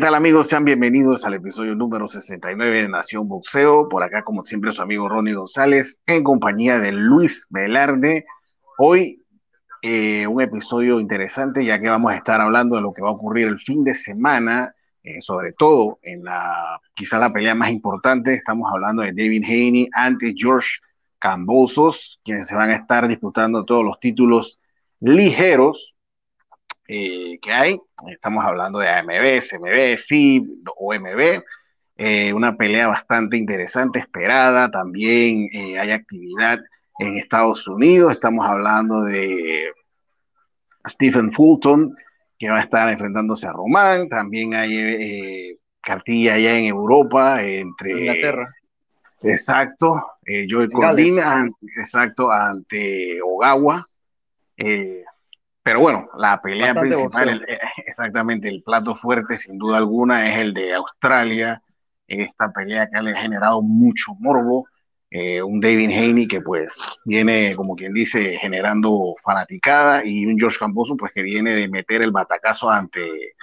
¿Qué tal amigos? Sean bienvenidos al episodio número 69 de Nación Boxeo. Por acá, como siempre, su amigo Ronnie González, en compañía de Luis Velarde. Hoy eh, un episodio interesante, ya que vamos a estar hablando de lo que va a ocurrir el fin de semana, eh, sobre todo en la, quizá la pelea más importante. Estamos hablando de David Haney ante George Cambosos, quienes se van a estar disputando todos los títulos ligeros eh, que hay. Estamos hablando de AMB, CMB, FIB, OMB. Eh, una pelea bastante interesante, esperada. También eh, hay actividad en Estados Unidos. Estamos hablando de Stephen Fulton, que va a estar enfrentándose a Román. También hay cartilla allá en Europa, entre. Inglaterra. Exacto. Joey Corbin, exacto, ante Ogawa. Eh, pero bueno, la pelea principal, eh, exactamente, el plato fuerte sin duda alguna es el de Australia, esta pelea que le ha generado mucho morbo, eh, un David Haney que pues viene, como quien dice, generando fanaticada y un George Camposo pues que viene de meter el batacazo ante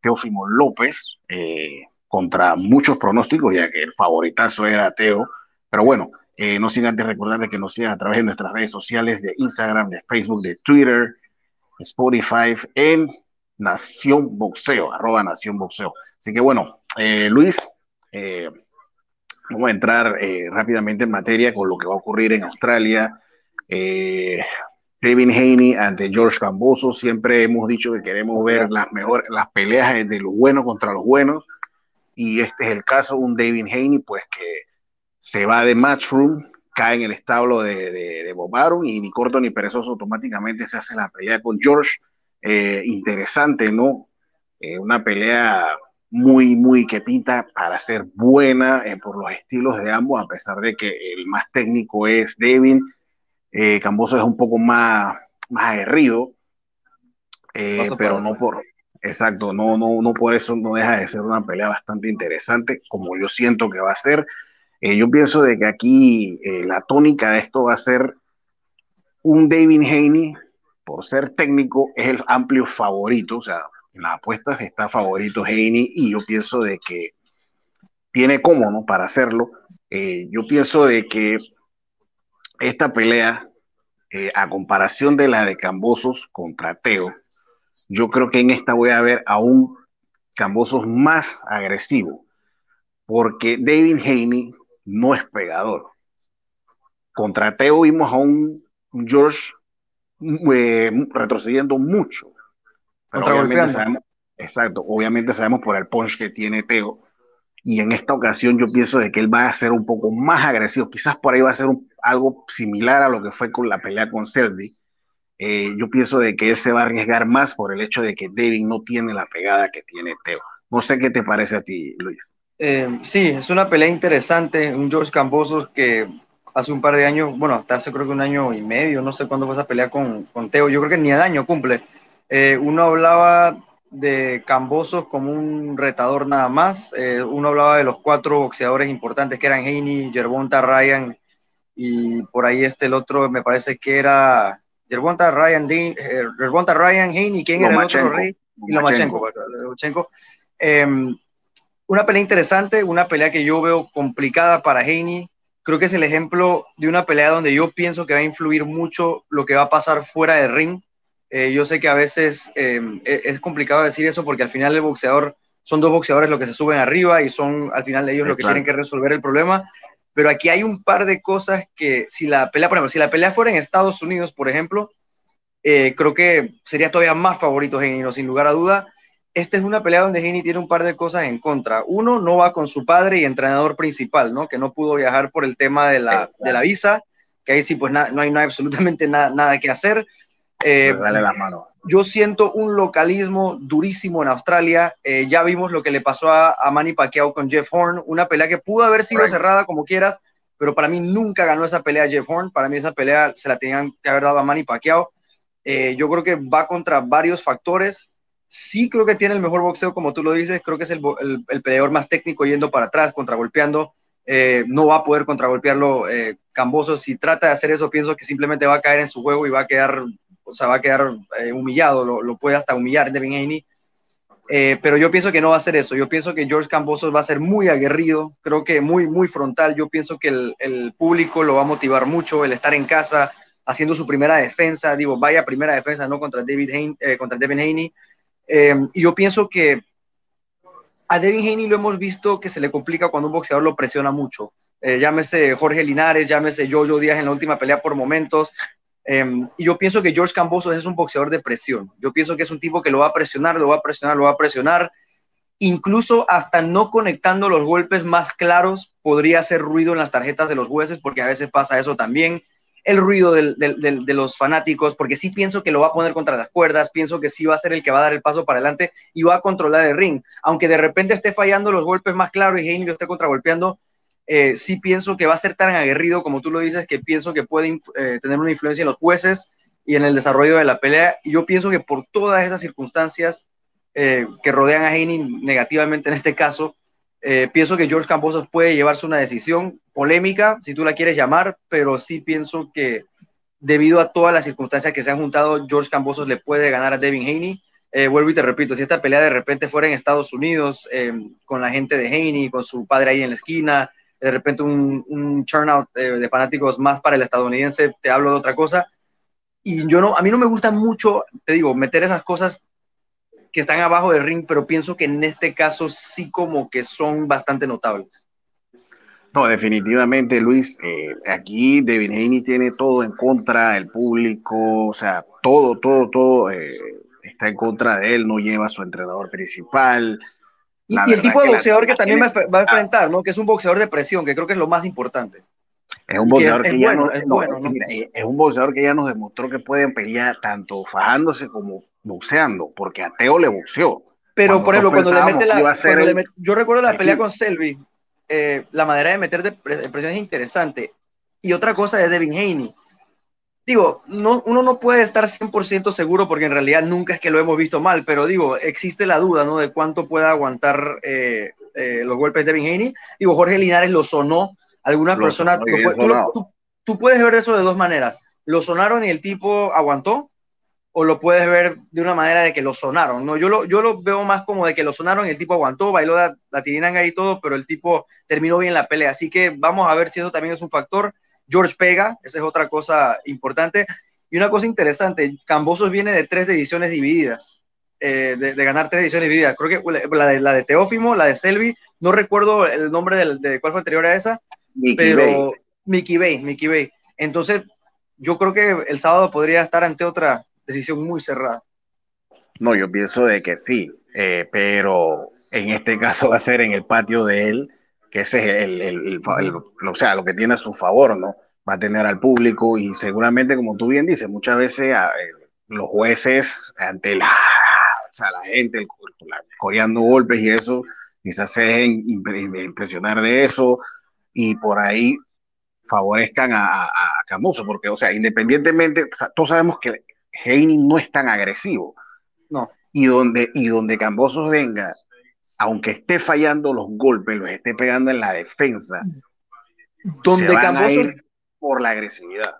Teófimo López eh, contra muchos pronósticos, ya que el favoritazo era Teo, pero bueno, no sin antes recordarles que nos sigan a través de nuestras redes sociales de Instagram, de Facebook, de Twitter, Spotify en Nación Boxeo, arroba Nación Boxeo. Así que bueno, eh, Luis, eh, vamos a entrar eh, rápidamente en materia con lo que va a ocurrir en Australia. Devin Haney ante George Camboso. Siempre hemos dicho que queremos ver las mejores, las peleas de los buenos contra los buenos. Y este es el caso, un Devin Haney, pues que se va de Matchroom cae en el establo de, de, Bob Arum y ni corto ni perezoso automáticamente se hace la pelea con George. Eh, interesante, ¿no? Eh, una pelea muy, muy que pinta para ser buena eh, por los estilos de ambos, a pesar de que el más técnico es Devin. Camboso es un poco más, más aguerrido, pero no por, exacto, no, no, no por eso no deja de ser una pelea bastante interesante, como yo siento que va a ser. Eh, yo pienso de que aquí eh, la tónica de esto va a ser un David Haney, por ser técnico, es el amplio favorito, o sea, en las apuestas está favorito Haney y yo pienso de que tiene cómo, Para hacerlo. Eh, yo pienso de que esta pelea, a comparación de la de Cambosos contra Teo, yo creo que en esta voy a ver a un Cambosos más agresivo, porque David Haney no es pegador. Contra Teo vimos a un, George eh, retrocediendo mucho. exacto, obviamente sabemos por el punch que tiene Teo. Y en esta ocasión yo pienso de que él va a ser un poco más agresivo. Quizás por ahí va a ser algo similar a lo que fue con la pelea con Selby. Eh, yo pienso de que él se va a arriesgar más por el hecho de que David no tiene la pegada que tiene Teo. No sé qué te parece a ti, Luis. Eh, sí, es una pelea interesante. Un George Cambosos que hace un par de años, bueno, hasta hace creo que un año y medio, no sé cuándo fue esa pelea con, con Teo, yo creo que ni el año cumple. Eh, uno hablaba de Cambosos como un retador nada más. Eh, uno hablaba de los cuatro boxeadores importantes que eran Haney, Gervonta, Ryan y por ahí este el otro me parece que era Gervonta, Ryan, Dean, Ryan, Haney, ¿quién era el otro rey? Y Lomachenko. Lomachenko. Una pelea interesante, una pelea que yo veo complicada para Haney. Creo que es el ejemplo de una pelea donde yo pienso que va a influir mucho lo que va a pasar fuera del ring. Eh, yo sé que a veces eh, e-, es complicado decir eso porque al final el boxeador son dos boxeadores los que se suben arriba y son al final ellos los que tienen que resolver el problema. Pero aquí hay un par de cosas que si la pelea, por ejemplo, si la pelea fuera en Estados Unidos, por ejemplo, eh, creo que sería todavía más favorito Haney, sin lugar a duda esta es una pelea donde Haney tiene un par de cosas en contra. Uno, no va con su padre y entrenador principal, ¿no? Que no pudo viajar por el tema de la, de la visa, que ahí sí, pues no hay, no absolutamente nada, nada que hacer. Eh, dale la mano. Yo siento un localismo durísimo en Australia. Eh, ya vimos lo que le pasó a, Manny Pacquiao con Jeff Horn, una pelea que pudo haber sido cerrada como quieras, pero para mí nunca ganó esa pelea Jeff Horn. Para mí esa pelea se la tenían que haber dado a Manny Pacquiao. Eh, yo creo que va contra varios factores Sí creo que tiene el mejor boxeo, como tú lo dices, creo que es el, el, peleador más técnico yendo para atrás, contragolpeando. Eh, no va a poder contragolpearlo eh, Camboso. Si trata de hacer eso, pienso que simplemente va a caer en su juego y va a quedar, o sea, va a quedar eh, humillado, lo, puede hasta humillar Devin Haney. Eh, pero yo pienso que no va a ser eso. Yo pienso que George Cambosos va a ser muy aguerrido, creo que muy, muy frontal. Yo pienso que el, público lo va a motivar mucho, el estar en casa haciendo su primera defensa, digo, vaya primera defensa, ¿no? Contra David eh, contra Devin Haney. Eh, y yo pienso que a Devin Haney lo hemos visto que se le complica cuando un boxeador lo presiona mucho. llámese Jorge Linares, llámese Jojo Díaz en la última pelea por momentos. Em, y yo pienso que George Cambosos es un boxeador de presión. Yo pienso que es un tipo que lo va a presionar, lo va a presionar, lo va a presionar. Incluso hasta no conectando los golpes más claros, podría hacer ruido en las tarjetas de los jueces, porque a veces pasa eso también. El ruido de los fanáticos, porque sí pienso que lo va a poner contra las cuerdas, pienso que sí va a ser el que va a dar el paso para adelante y va a controlar el ring. Aunque de repente esté fallando los golpes más claros y Haney lo esté contragolpeando, eh, sí pienso que va a ser tan aguerrido como tú lo dices, que pienso que puede eh, tener una influencia en los jueces y en el desarrollo de la pelea. Y yo pienso que por todas esas circunstancias eh, que rodean a Haney negativamente en este caso, pienso que George Cambosos puede llevarse una decisión polémica, si tú la quieres llamar, pero sí pienso que debido a todas las circunstancias que se han juntado, George Cambosos le puede ganar a Devin Haney. vuelvo y te repito, si esta pelea de repente fuera en Estados Unidos, con la gente de Haney, con su padre ahí en la esquina, de repente un, un turnout de, fanáticos más para el estadounidense, te hablo de otra cosa. Y yo no, a mí no me gusta mucho, te digo, meter esas cosas que están abajo del ring, pero pienso que en este caso sí como que son bastante notables. No, definitivamente, Luis, eh, aquí Devin Haney tiene todo en contra, el público, o sea, todo, todo, todo eh, está en contra de él, no lleva a su entrenador principal, y, el tipo de boxeador que también va, a enfrentar, ¿no? Que es un boxeador de presión, que creo que es lo más importante. Es un boxeador que, ya no, es un boxeador que ya nos demostró que pueden pelear tanto fajándose como boxeando, porque a Teo le boxeó. Pero, por ejemplo, cuando le mete la. yo recuerdo la pelea con Selby, eh, la manera de meter de presión es interesante. Y otra cosa de Devin Haney digo, no, uno no puede estar 100% seguro porque en realidad nunca es que lo hemos visto mal, pero digo, existe la duda, ¿no? De cuánto pueda aguantar eh, eh, los golpes de Devin Haney. Digo, Jorge Linares lo sonó, algunas personas, tú, puedes ver eso de dos maneras. Lo sonaron y el tipo aguantó, o lo puedes ver de una manera de que lo sonaron, ¿no? Yo lo, yo lo veo más como de que lo sonaron y el tipo aguantó, bailó la, la tirinanga y todo, pero el tipo terminó bien la pelea. Así que vamos a ver si eso también es un factor. George pega, esa es otra cosa importante. Y una cosa interesante, Cambosos viene de tres ediciones divididas, eh, de, ganar tres ediciones divididas. Creo que la de, la de Teófimo, la de Selby, no recuerdo el nombre de, cuál fue anterior a esa, pero Mickey Bay, Mickey Bay. Entonces, yo creo que el sábado podría estar ante otra decisión muy cerrada. No, yo pienso de que sí, eh, pero en este caso va a ser en el patio de él que ese es el, o sea, lo que tiene a su favor, ¿no? Va a tener al público y seguramente, como tú bien dices, muchas veces eh, los jueces, ante la, o sea, la gente, el, coreando golpes y eso, quizás se dejen impresionar de eso y por ahí favorezcan a, a, Camuso, porque, o sea, independientemente, todos sabemos que Heine no es tan agresivo. No. Y donde, y donde Cambosos venga aunque esté fallando los golpes, los esté pegando en la defensa, donde Cambosos, por la agresividad.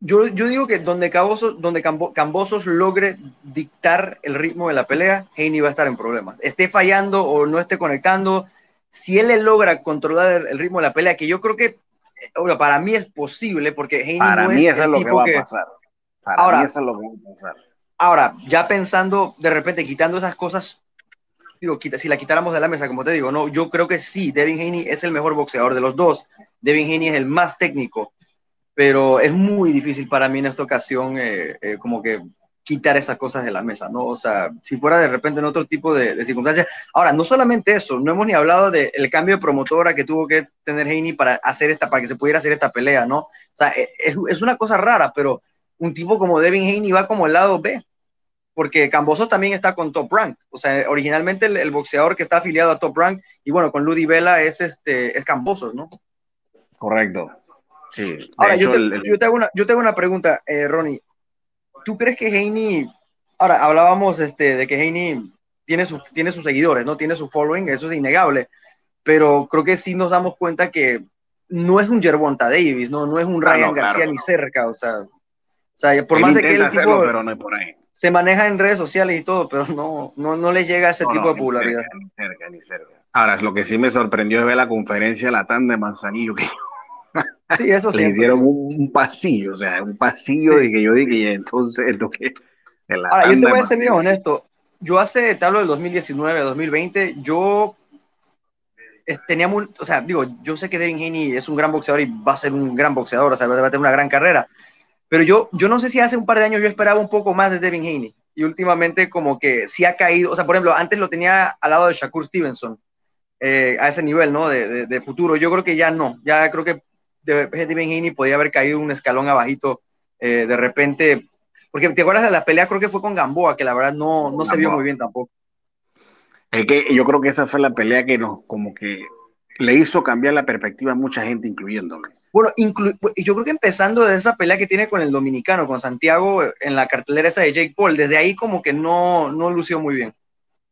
Yo, yo digo que donde, Cambosos, donde Cambosos logre dictar el ritmo de la pelea, Heini va a estar en problemas. Esté fallando o no esté conectando, si él le logra controlar el, ritmo de la pelea, que yo creo que para mí es posible, porque Heini para mí es lo que va a pasar. Para ahora, mí eso es lo que va a pasar. Ahora, ya pensando, de repente, quitando esas cosas digo, si la quitáramos de la mesa, como te digo, no, yo creo que sí, Devin Haney es el mejor boxeador de los dos. Devin Haney es el más técnico, pero es muy difícil para mí en esta ocasión eh, eh, como que quitar esas cosas de la mesa, ¿no? O sea, si fuera de repente en otro tipo de, circunstancias. Ahora, no solamente eso, no hemos ni hablado del cambio de promotora que tuvo que tener Haney para hacer esta, para que se pudiera hacer esta pelea, ¿no? O sea, e, es, es una cosa rara, pero un tipo como Devin Haney va como el lado B porque Cambosos también está con Top Rank. O sea, originalmente el, boxeador que está afiliado a Top Rank, y bueno, con Ludi Vela es, este, es Cambosos, ¿no? Correcto. Sí. Ahora, yo, te, hago una, yo tengo una pregunta, eh, Ronnie. ¿Tú crees que Heini, ahora hablábamos este, de que Heini tiene, su, tiene sus seguidores, ¿no? Tiene su following, eso es innegable, pero creo que sí nos damos cuenta que no es un Gervonta Davis, ¿no? No es un ah, Ryan García ni cerca, o sea, O sea, por más de que el tipo pero no por ahí. se maneja en redes sociales y todo, pero no, no, no le llega a ese tipo de popularidad. ni cerca, ni cerca. Ahora, lo que sí me sorprendió es ver la conferencia la tanda de Manzanillo, que sí, eso le hicieron un, pasillo, o sea, un pasillo y que yo dije, entonces, esto que... Ahora, yo te voy a ser bien honesto. Yo hace, te hablo del 2019, 2020, yo tenía muy, o sea, digo, yo sé que Devin Haney es un gran boxeador y va a ser un gran boxeador, o sea, va a tener una gran carrera, pero yo, yo no sé si hace un par de años yo esperaba un poco más de Devin Haney y últimamente como que sí ha caído, o sea, por ejemplo, antes lo tenía al lado de Shakur Stevenson, eh, a ese nivel, ¿no? De, de, futuro, yo creo que ya no, ya creo que Devin Haney podía haber caído un escalón abajito eh, de repente, porque te acuerdas de la pelea, creo que fue con Gamboa, que la verdad no, no se vio muy bien tampoco. Es que yo creo que esa fue la pelea que nos, como que le hizo cambiar la perspectiva a mucha gente, incluyéndome. Bueno, yo creo que empezando de esa pelea que tiene con el dominicano, con Santiago, en la cartelera esa de Jake Paul, desde ahí como que no, no lució muy bien.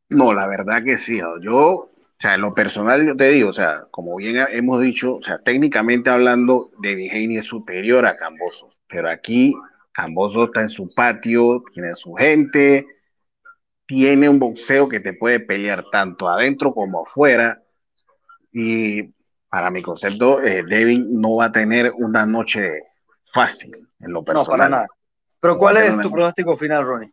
No, la verdad que sí. Yo, o sea, en lo personal, yo te digo, o sea, como bien hemos dicho, o sea, técnicamente hablando, de Haney es superior a Camboso, pero aquí Camboso está en su patio, tiene su gente, tiene un boxeo que te puede pelear tanto adentro como afuera. Y para mi concepto, eh, Devin no va a tener una noche fácil en lo personal. No, para nada. Pero ¿cuál es tu pronóstico final, Ronnie?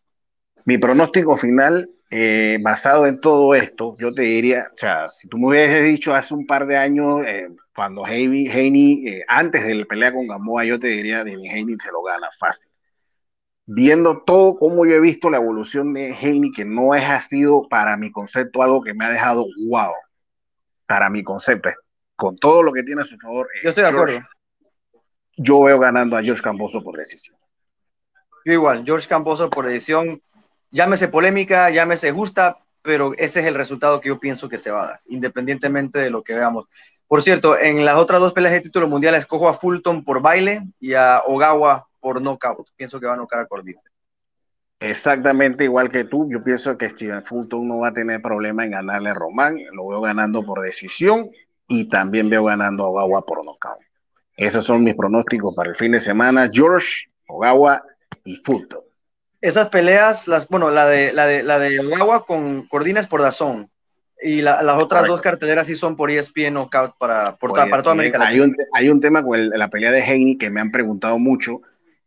Mi pronóstico final, eh, basado en todo esto, yo te diría, o sea, si tú me hubieses dicho hace un par de años, eh, cuando Haney, antes de la pelea con Gamboa, yo te diría, Devin Haney se lo gana fácil viendo todo como yo he visto la evolución de Haney, que no es, ha sido para mi concepto algo que me ha dejado wow, para mi concepto, con todo lo que tiene a su favor. Eh, yo estoy de acuerdo. Yo veo ganando a George Camposo por decisión. Yo igual, George Camposo por decisión, llámese polémica, llámese justa, pero ese es el resultado que yo pienso que se va a dar, independientemente de lo que veamos. Por cierto, en las otras dos peleas de título mundial escojo a Fulton por baile y a Ogawa por knockout. Pienso que va a knockout a Cordero. Exactamente igual que tú, yo pienso que Steven Fulton no va a tener problema en ganarle a Román, lo veo ganando por decisión y también veo ganando a Ogawa por knockout. Esos son mis pronósticos para el fin de semana, George, Ogawa y Fulton. Esas peleas, las, bueno, la de, la de, la de Ogawa con Cordinas por Dazón y las otras dos carteleras sí son por ESPN Knockout para, para toda América Latina. Hay un, hay un tema con la pelea de Haney que me han preguntado mucho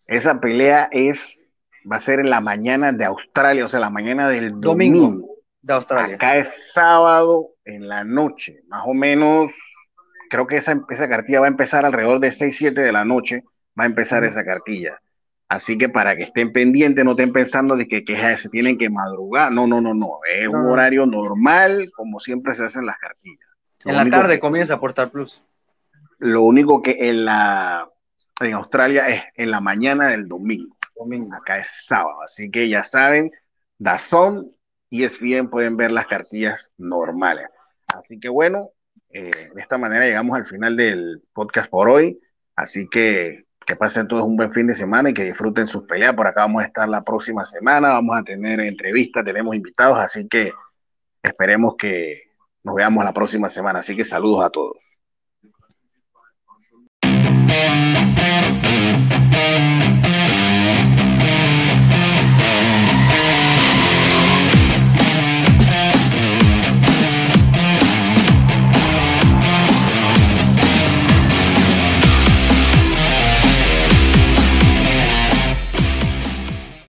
esa pelea es, va a ser en la mañana de Australia, o sea, la mañana del domingo, de Australia. Acá es sábado en la noche, más o menos, creo que esa, esa cartilla va a empezar alrededor de 6, 7 de la noche, va a empezar esa cartilla. Así que para que estén pendientes, no estén pensando de que, que se tienen que madrugar. No, no, no, no. Es un horario normal, como siempre se hacen las cartillas. en la tarde comienza a Portal Plus. Lo único que en la en Australia es en la mañana del domingo. Domingo. Acá es sábado, así que ya saben, Dazón y es bien pueden ver las cartillas normales. Así que bueno, eh, de esta manera llegamos al final del podcast por hoy. Así que que pasen todos un buen fin de semana y que disfruten sus peleas. Por acá vamos a estar la próxima semana, vamos a tener entrevistas, tenemos invitados, así que esperemos que nos veamos la próxima semana. Así que saludos a todos.